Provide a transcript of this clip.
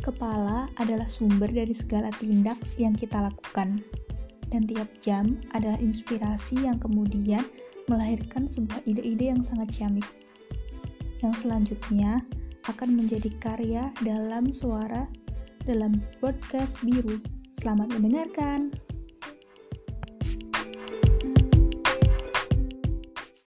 Kepala adalah sumber dari segala tindak yang kita lakukan, dan tiap jam adalah inspirasi yang kemudian melahirkan sebuah ide-ide yang sangat ciamik. Yang selanjutnya akan menjadi karya dalam suara dalam podcast biru. Selamat mendengarkan.